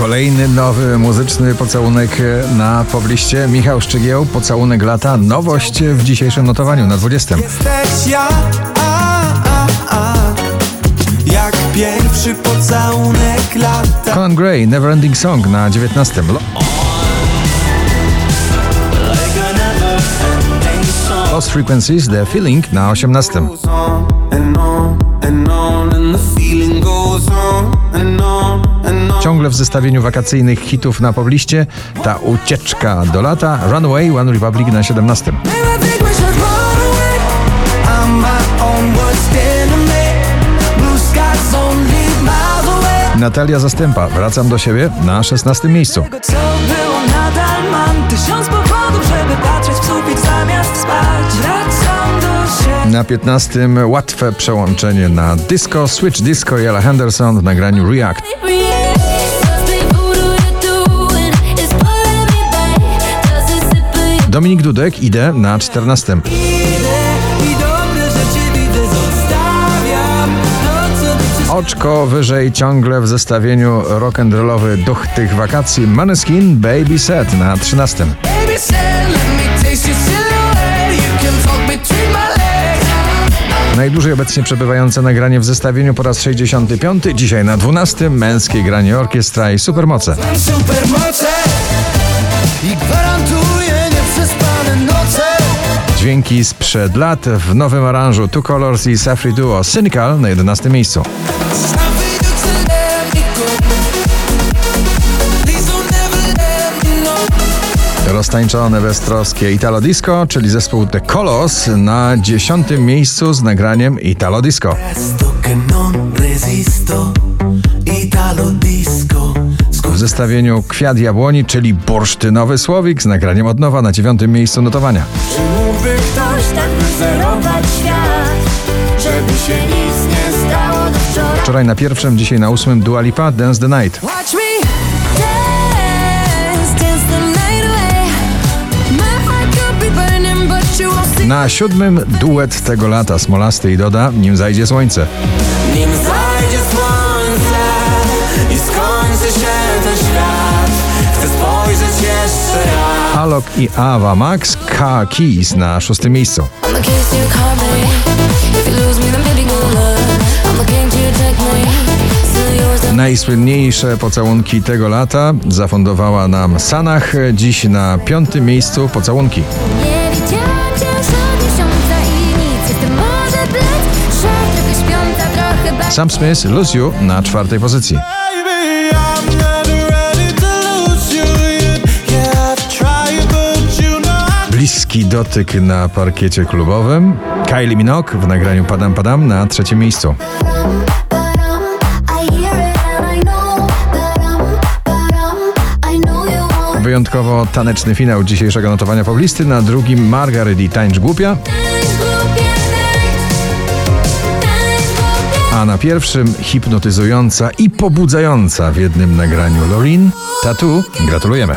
Kolejny nowy muzyczny pocałunek na pobliście. Michał Szczygieł, pocałunek lata. Nowość w dzisiejszym notowaniu na 20. Jesteś ja, a, a, a, jak pierwszy pocałunek lata. Conan Gray, Neverending Song na 19. Lo- Lost Frequencies, The Feeling na 18. Ciągle w zestawieniu wakacyjnych hitów na pobliście ta ucieczka do lata. Runaway, One Republic na 17. Baby, I think we should run away. I'm my own worst enemy. Blue skies only miles away. Natalia Zastępa, Wracam do siebie na 16 miejscu. Tego co było nadal mam Tysiąc powodów, żeby patrzeć w sufit zamiast spać Wracam do siebie Na 15 łatwe przełączenie na disco, Switch Disco i Ella Henderson w nagraniu React. Dominik Dudek, idę na 14. Idę i dobre rzeczy widzę, zostawiam to, co mi się Oczko wyżej ciągle w zestawieniu rock'n'rollowy duch tych wakacji Maneskin Baby Set na 13. Baby said, let me taste your silhouette. You can talk between my legs. Najdłużej obecnie przebywające nagranie w zestawieniu po raz 65. Dzisiaj na 12. Męskie granie orkiestra i supermoce. Supermoce Dźwięki sprzed lat w nowym aranżu Two Colors i Safri Duo Cynical na 11 miejscu. Roztańczone beztroskie Italo Disco, czyli zespół The Colors na 10 miejscu z nagraniem Italo Disco. W zestawieniu Kwiat Jabłoni, czyli bursztynowy słowik z nagraniem od nowa na 9 miejscu notowania. Wczoraj? Na pierwszym, dzisiaj na ósmym Dua Lipa Dance the Night. Na siódmym duet tego lata Smolasty i Doda, nim zajdzie słońce. Nim zajdzie słońce i skończy się ten świat, chcę spojrzeć jeszcze raz. Alok i Ava Max, K Keys na szóstym miejscu. Najsłynniejsze pocałunki tego lata zafundowała nam Sanach, dziś na piątym miejscu pocałunki. Nie widziałam cię już od miesiąca i nic. Jestem może blec, szef, trochę śpiąca, trochę bez. Sam Smith, Lose You na czwartej pozycji. Bliski dotyk na parkiecie klubowym. Kylie Minogue w nagraniu Padam Padam na trzecim miejscu. Wyjątkowo taneczny finał dzisiejszego notowania poblisty. Na drugim Margaret i Tańcz Głupia, a na pierwszym hipnotyzująca i pobudzająca w jednym nagraniu Lorin. Tatu, gratulujemy.